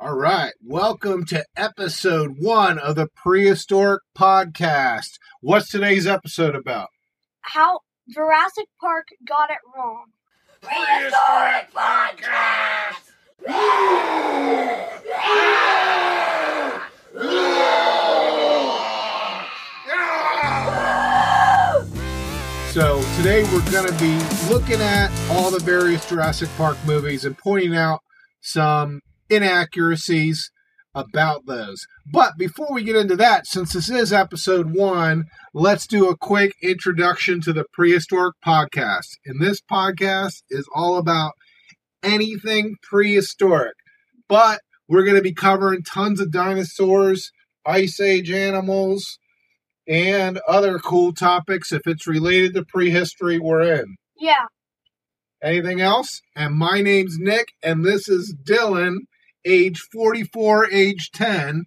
All right. Welcome to episode one of the Prehistoric Podcast. What's today's episode about? How Jurassic Park got it wrong. Prehistoric Podcast! So, today we're going to be looking at all the various Jurassic Park movies and pointing out some inaccuracies about those. But before we get into that, since this is episode one, let's do a quick introduction to the Prehistoric Podcast. And this podcast is all about anything prehistoric. But we're going to be covering tons of dinosaurs, ice age animals, and other cool topics if it's related to prehistory we're in. Yeah. Anything else? And my name's Nick, and this is Dylan, age 44, age 10.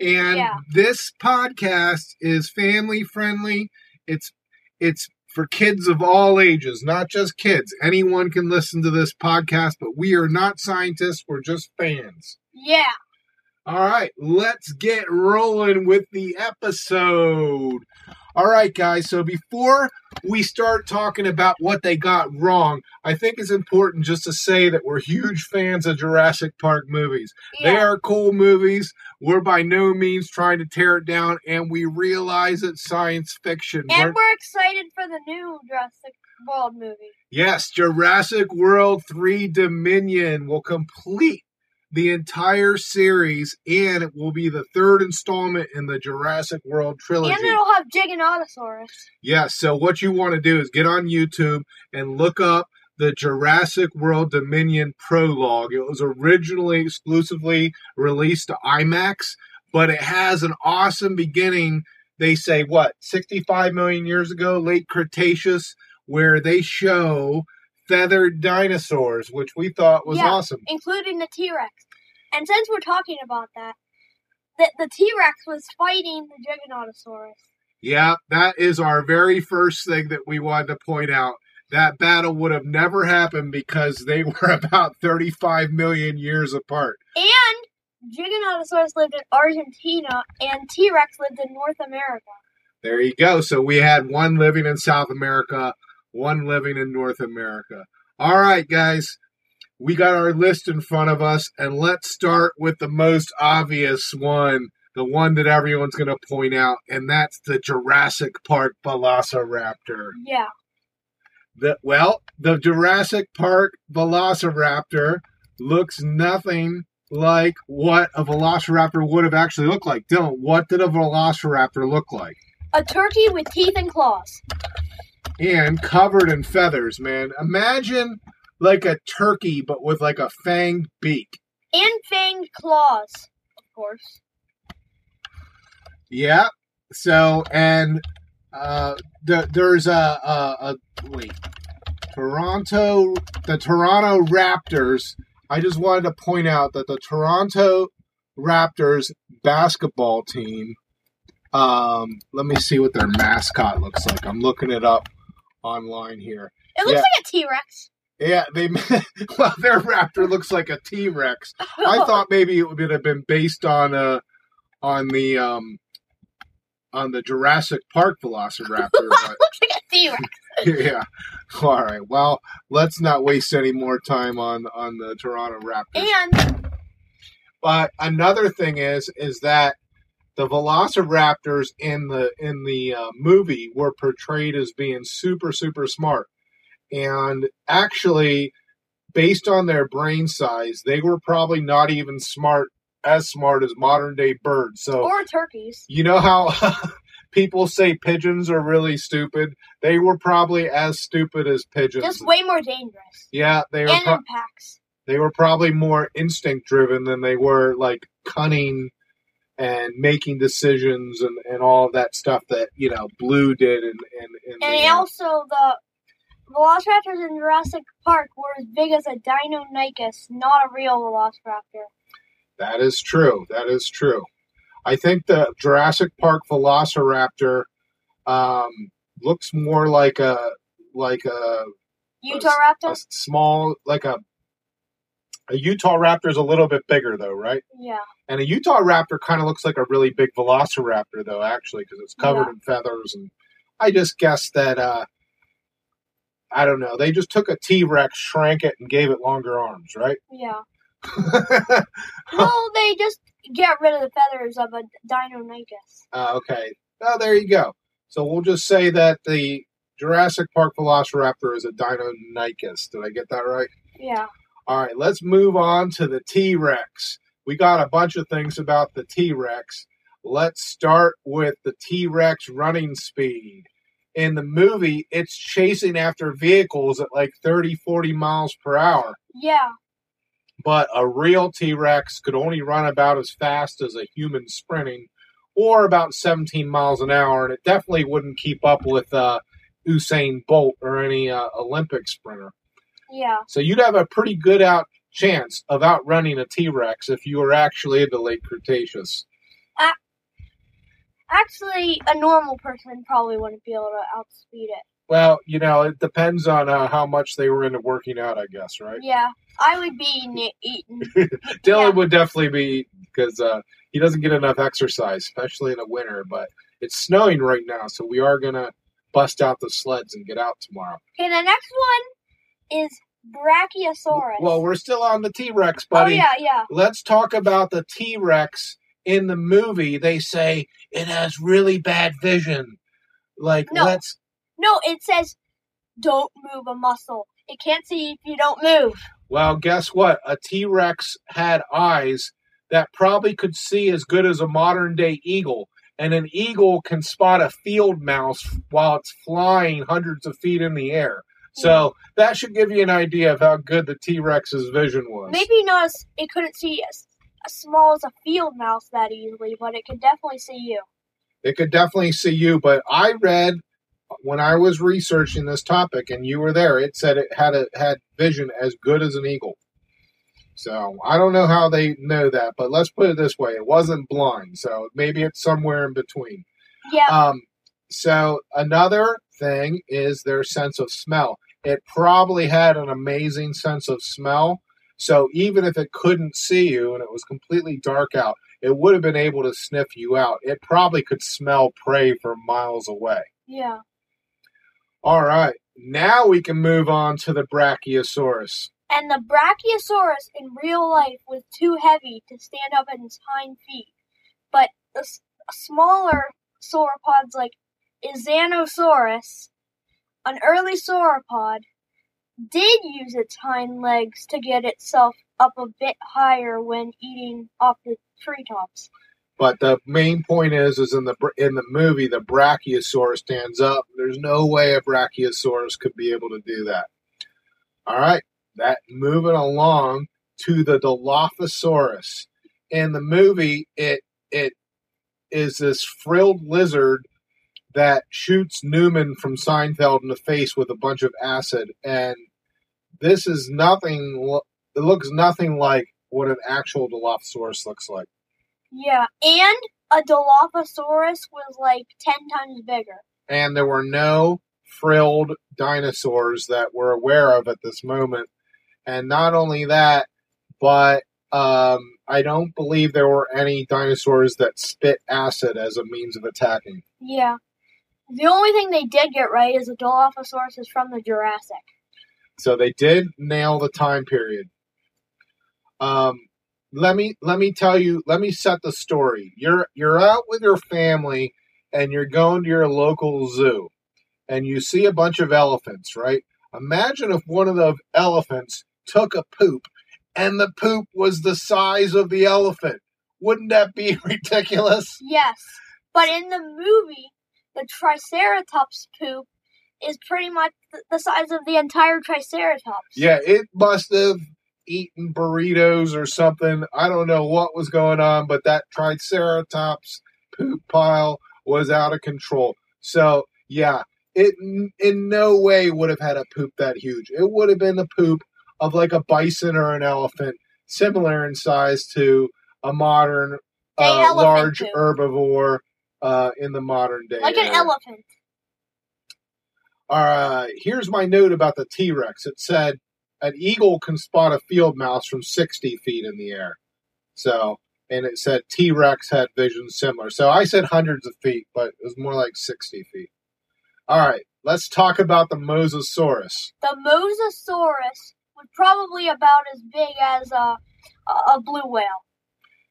And Yeah. this podcast is family friendly. It's it's for kids of all ages, not just kids. Anyone can listen to this podcast, but we are not scientists, we're just fans. Yeah. All right, let's get rolling with the episode. All right, guys, so before we start talking about what they got wrong, I think it's important just to say that we're huge fans of Jurassic Park movies. They are cool movies. We're by no means trying to tear it down, and we realize it's science fiction. And We're- we're excited for the new Jurassic World movie. Yes, Jurassic World 3 Dominion will complete the entire series, and it will be the third installment in the Jurassic World trilogy. And it'll have Giganotosaurus. Yes, so what you want to do is get on YouTube and look up the Jurassic World Dominion prologue. It was originally exclusively released to IMAX, but it has an awesome beginning. They say, what, 65 million years ago, late Cretaceous, where they show feathered dinosaurs, which we thought was Yeah. awesome. including the T Rex. And since we're talking about that, the, the T Rex was fighting the Giganotosaurus. Yeah, that is our very first thing that we wanted to point out. That battle would have never happened because they were about 35 million years apart. And Giganotosaurus lived in Argentina, and T Rex lived in North America. There you go. So we had one living in South America, one living in North America. All right, guys, we got our list in front of us, and let's start with the most obvious one, the one that everyone's going to point out, and that's the Jurassic Park Velociraptor. Yeah. The, well, the Jurassic Park Velociraptor looks nothing like what a Velociraptor would have actually looked like. Dylan, what did a Velociraptor look like? A turkey with teeth and claws. and covered in feathers, man. Imagine like a turkey, but with like a fanged beak. And fanged claws, of course. Yeah. So, and uh, the, there's a, a, a wait, Toronto, the Toronto Raptors. I just wanted to point out that the Toronto Raptors basketball team. Um, let me see what their mascot looks like. I'm looking it up online here. It looks Yeah. like a T Rex. Yeah, they well, their raptor looks like a T Rex. I thought maybe it would have been based on uh on the um on the Jurassic Park Velociraptor. But looks like a T Rex. yeah, all right. Well, let's not waste any more time on on the Toronto Raptors. And But another thing is is that the Velociraptors in the in the uh, movie were portrayed as being super super smart, and actually, based on their brain size, they were probably not even smart as smart as modern day birds. So or turkeys. you know how people say pigeons are really stupid? They were probably as stupid as pigeons. Just way more dangerous. yeah, they were. Pro- packs. they were probably more instinct driven than they were like cunning and making decisions and, and all that stuff that you know blue did and and, and, And the, uh, also the Velociraptors in Jurassic Park were as big as a Deinonychus, not a real Velociraptor. that is true that is true i think the jurassic park velociraptor um looks more like a like a Utah a Raptor? small like a A Utah raptor is a little bit bigger, though, right? Yeah. And a Utah raptor kind of looks like a really big velociraptor, though, actually, because it's covered Yeah. in feathers. And I just guess that, uh, I don't know, they just took a T Rex, shrank it, and gave it longer arms, right? Yeah. well, they just get rid of the feathers of a Deinonychus. uh, okay. Oh, there you go. So we'll just say that the Jurassic Park Velociraptor is a Deinonychus. Did I get that right? Yeah. All right, let's move on to the T Rex. We got a bunch of things about the T Rex. Let's start with the T Rex running speed. In the movie, it's chasing after vehicles at like 30, 40 miles per hour, Yeah. but a real T Rex could only run about as fast as a human sprinting or about 17 miles an hour, and it definitely wouldn't keep up with uh, Usain Bolt or any uh, Olympic sprinter. Yeah. So you'd have a pretty good out chance of outrunning a T Rex if you were actually in the late Cretaceous. Actually, a normal person probably wouldn't be able to outspeed it. Well, you know, it depends on uh, how much they were into working out, I guess, right? Yeah. I would be ne- eaten. Dylan Yeah. would definitely be because uh, he doesn't get enough exercise, especially in the winter. But it's snowing right now, so we are gonna bust out the sleds and get out tomorrow. Okay, the next one is Brachiosaurus. Well, we're still on the T Rex, oh buddy. yeah, yeah. let's talk about the T Rex in the movie. They say it has really bad vision. Like, No. let's. No, it says don't move a muscle. It can't see if you don't move. Well, guess what? A T Rex had eyes that probably could see as good as a modern day eagle. And an eagle can spot a field mouse while it's flying hundreds of feet in the air. So that should give you an idea of how good the T Rex's vision was. Maybe not as it couldn't see as, small as a field mouse that easily, but it could definitely see you. it could definitely see you. But I read when I was researching this topic, and you were there. It said it had a had vision as good as an eagle. So I don't know how they know that, but let's put it this way: it wasn't blind, so maybe it's somewhere in between. Yeah. Um, so another thing is their sense of smell. It probably had an amazing sense of smell. So even if it couldn't see you and it was completely dark out, it would have been able to sniff you out. It probably could smell prey from miles away. yeah. All right, now we can move on to the Brachiosaurus. And the Brachiosaurus in real life was too heavy to stand up on its hind feet. But the s- smaller sauropods like Isanosaurus, an early sauropod, did use its hind legs to get itself up a bit higher when eating off the treetops. But the main point is, is in the in the movie, the Brachiosaurus stands up. There's no way a Brachiosaurus could be able to do that. All right, that moving along to the Dilophosaurus. In the movie, it it is this frilled lizard that shoots Newman from Seinfeld in the face with a bunch of acid, and this is nothing. It looks nothing like what an actual Dilophosaurus looks like. Yeah, and a Dilophosaurus was like ten times bigger. and there were no frilled dinosaurs that we're aware of at this moment. And not only that, but um, I don't believe there were any dinosaurs that spit acid as a means of attacking. Yeah. The only thing they did get right is the Dilophosaurus is from the Jurassic. So they did nail the time period. Um, let me let me tell you. Let me set the story. You're you're out with your family, and you're going to your local zoo, and you see a bunch of elephants. Right? Imagine if one of the elephants took a poop, and the poop was the size of the elephant. Wouldn't that be ridiculous? Yes. But in the movie, the Triceratops poop is pretty much the size of the entire Triceratops. Yeah, it must have eaten burritos or something. I don't know what was going on, but that Triceratops poop pile was out of control. So, yeah, it in no way would have had a poop that huge. It would have been the poop of like a bison or an elephant, similar in size to a modern uh, large poop. herbivore uh, in the modern day. Like an era. elephant. All right, here's my note about the T Rex. It said, an eagle can spot a field mouse from 60 feet in the air. So, and it said T Rex had vision similar. So I said hundreds of feet, but it was more like 60 feet. All right, let's talk about the Mosasaurus. The Mosasaurus was probably about as big as a, a blue whale.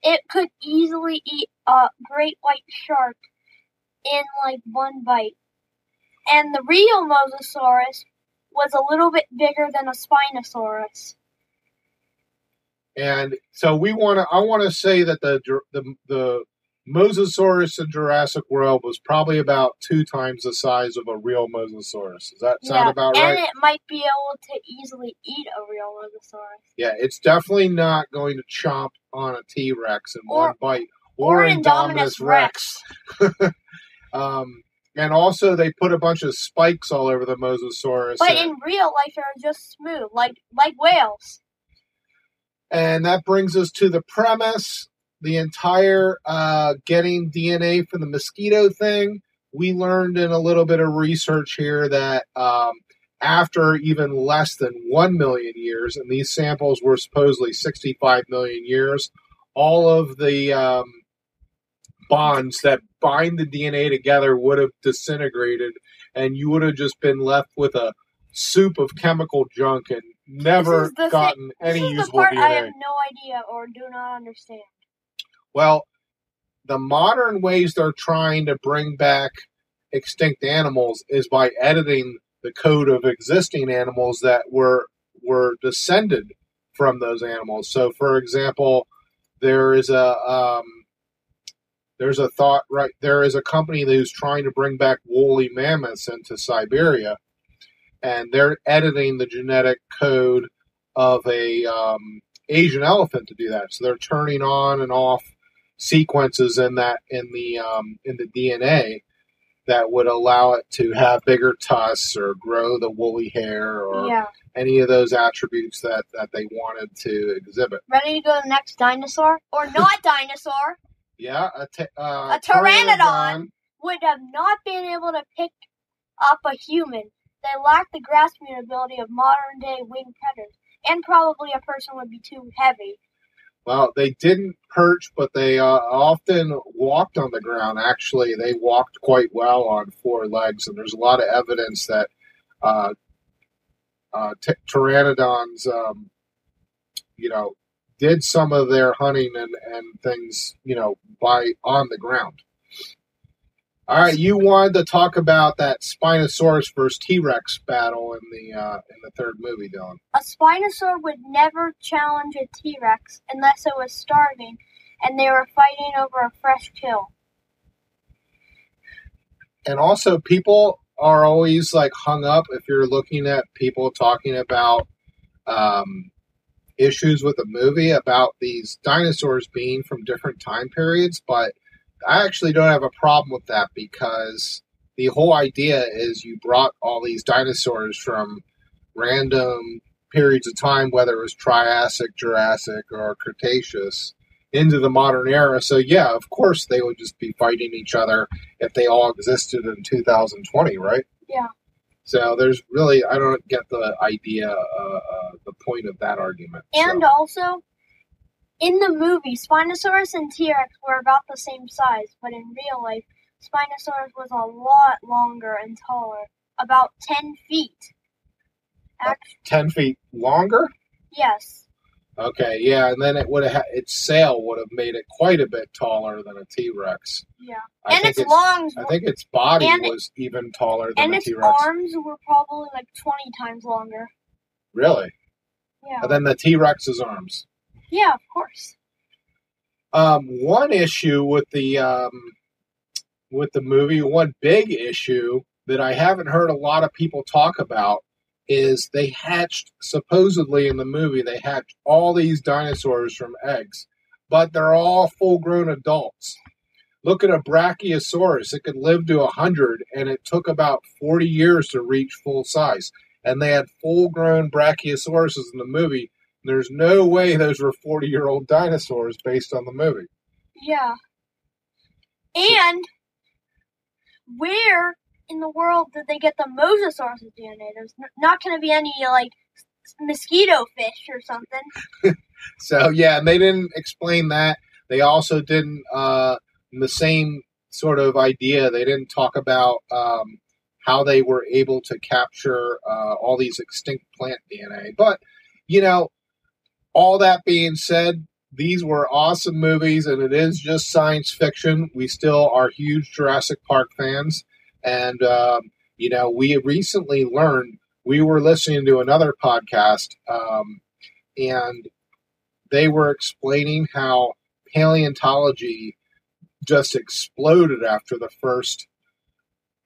It could easily eat a great white shark in like one bite. And the real Mosasaurus was a little bit bigger than a Spinosaurus. And so we want to. I want to say that the the the Mosasaurus in Jurassic World was probably about two times the size of a real Mosasaurus. Does that sound yeah, about right? and it might be able to easily eat a real Mosasaurus. Yeah, it's definitely not going to chomp on a T Rex in Or- one bite or or, Indominus Indominus Rex. um, and also, they put a bunch of spikes all over the Mosasaurus. But in real life, they're just smooth, like like whales. and that brings us to the premise the entire uh, getting DNA from the mosquito thing. We learned in a little bit of research here that um, after even less than 1 million years, and these samples were supposedly 65 million years, all of the um, bonds that bind the DNA together would have disintegrated, and you would have just been left with a soup of chemical junk and never is the thi- gotten This any is the part DNA. I have no idea or do not understand. Well, the modern ways they're trying to bring back extinct animals is by editing the code of existing animals that were were descended from those animals. So, for example, there is a um, there's a thought right there is a company who's trying to bring back woolly mammoths into Siberia, and they're editing the genetic code of a um, Asian elephant to do that. So they're turning on and off sequences in that in the um, in the DNA that would allow it to have bigger tusks or grow the woolly hair or yeah. any of those attributes that that they wanted to exhibit. Ready to go to the next dinosaur? Or not dinosaur? Yeah, a, t- uh, A pteranodon. Would have not been able to pick up a human. They lack the grasping ability of modern day winged predators. And probably a person would be too heavy. Well, they didn't perch, but they uh, often walked on the ground. Actually, they walked quite well on four legs, and there's a lot of evidence that uh, uh, t- pteranodons, um, you know, did some of their hunting and, and things, you know, by on the ground. All right, you wanted to talk about that Spinosaurus versus T Rex battle in the uh, in the third movie, Dylan. A Spinosaur would never challenge a T Rex unless it was starving and they were fighting over a fresh kill. and also people are always like hung up if you're looking at people talking about um, issues with a movie about these dinosaurs being from different time periods but i actually don't have a problem with that because the whole idea is you brought all these dinosaurs from random periods of time whether it was triassic jurassic or cretaceous into the modern era so yeah of course they would just be fighting each other if they all existed in 2020, right? Yeah. So there's really I don't get the idea, uh, uh, the point of that argument. And so. also, in the movie, Spinosaurus and T Rex were about the same size, but in real life, Spinosaurus was a lot longer and taller, about 10 feet. Act- ten feet longer. yes. Okay, yeah, and then it would have its sail would have made it quite a bit taller than a T Rex. Yeah. I and think its lungs I think its body and it- was even taller than a T Rex. and its arms were probably like 20 times longer. Really? Yeah. And then the T Rex's arms. Yeah, of course. Um, one issue with the um, with the movie, one big issue that I haven't heard a lot of people talk about is they hatched supposedly in the movie they hatched all these dinosaurs from eggs, but they're all full grown adults. Look at a Brachiosaurus; it could live to hundred, and it took about forty years to reach full size. And they had full grown Brachiosauruses in the movie. There's no way those were 40 year old dinosaurs based on the movie. Yeah. And where in the world did they get the Mosasaurus DNA? There's not going to be any like mosquito fish or something. So yeah, and they didn't explain that. They also didn't uh, the same sort of idea. They didn't talk about um, how they were able to capture uh, all these extinct plant DNA. But you know, all that being said, these were awesome movies, and it is just science fiction. We still are huge Jurassic Park fans, and um, you know, we recently learned we were listening to another podcast, um, and they were explaining how paleontology just exploded after the first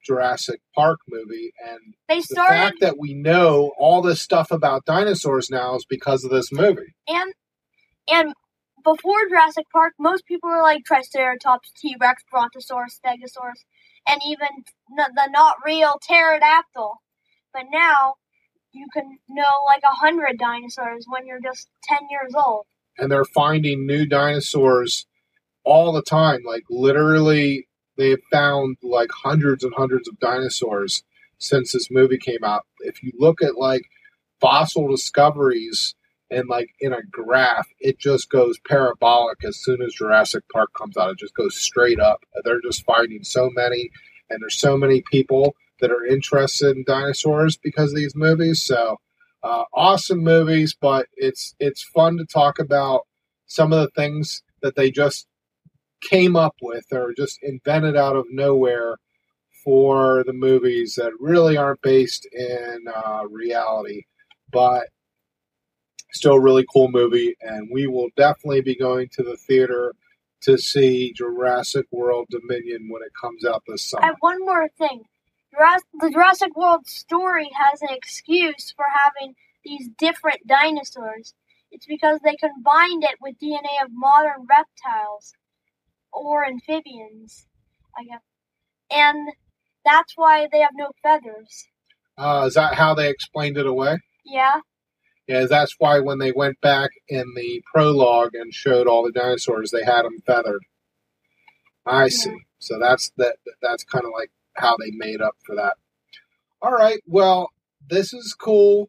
Jurassic Park movie, and They the fact that we know all this stuff about dinosaurs now is because of this movie. and and before Jurassic Park, most people were like Triceratops, T Rex, Brontosaurus, Stegosaurus, and even the not real pterodactyl. But now you can know like a hundred dinosaurs when you're just ten years old. and they're finding new dinosaurs all the time. Like literally, they've found like hundreds and hundreds of dinosaurs since this movie came out. If you look at like fossil discoveries and like in a graph, it just goes parabolic as soon as Jurassic Park comes out. It just goes straight up. They're just finding so many, and there's so many people that are interested in dinosaurs because of these movies. So uh, awesome movies, but it's it's fun to talk about some of the things that they just came up with or just invented out of nowhere for the movies that really aren't based in uh, reality, but still a really cool movie. And we will definitely be going to the theater to see Jurassic World Dominion when it comes out this summer. have one more thing. The Jurassic World story has an excuse for having these different dinosaurs. It's because they combined it with DNA of modern reptiles or amphibians, I guess. And that's why they have no feathers. Uh, is that how they explained it away? Yeah? Yeah, that's why when they went back in the prologue and showed all the dinosaurs, they had them feathered. I see. So that's that. That's kind of like how they made up for that. All right. Well, this is cool.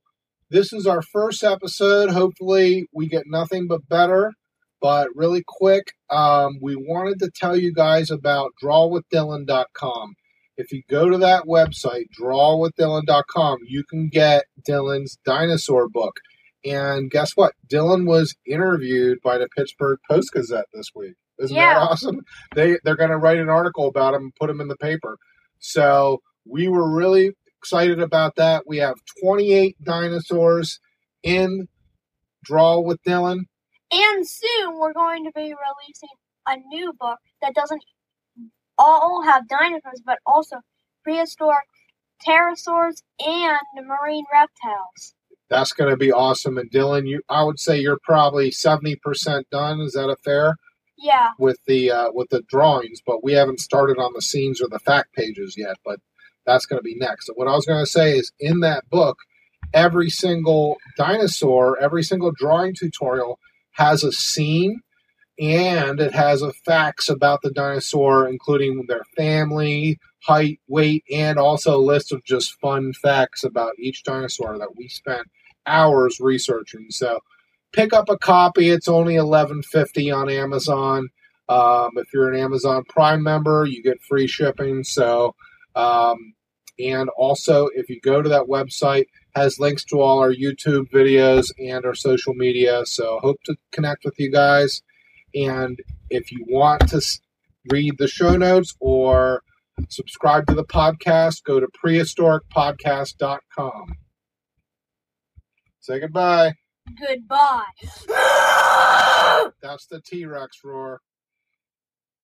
This is our first episode. Hopefully, we get nothing but better. But really quick, um, we wanted to tell you guys about drawwithdylan.com. If you go to that website, drawwithdylan.com, you can get Dylan's dinosaur book. And guess what? Dylan was interviewed by the Pittsburgh Post Gazette this week. Isn't Yeah. that awesome? They they're going to write an article about him and put him in the paper. So we were really excited about that. We have 28 dinosaurs in Draw with Dylan. And soon we're going to be releasing a new book that doesn't all have dinosaurs, but also prehistoric pterosaurs and marine reptiles. That's going to be awesome. And Dylan, you I would say you're probably 70% done. Is that a fair? Yeah, with the uh, with the drawings, but we haven't started on the scenes or the fact pages yet. But that's going to be next. So what I was going to say is, in that book, every single dinosaur, every single drawing tutorial has a scene, and it has a facts about the dinosaur, including their family, height, weight, and also a list of just fun facts about each dinosaur that we spent hours researching. So pick up a copy. It's only eleven fifty on Amazon. Um, if you're an Amazon Prime member, you get free shipping. So, um, and also if you go to that website, has links to all our YouTube videos and our social media. So hope to connect with you guys. And if you want to read the show notes or subscribe to the podcast, go to prehistoricpodcast.com. Say goodbye. goodbye. That's the T Rex roar.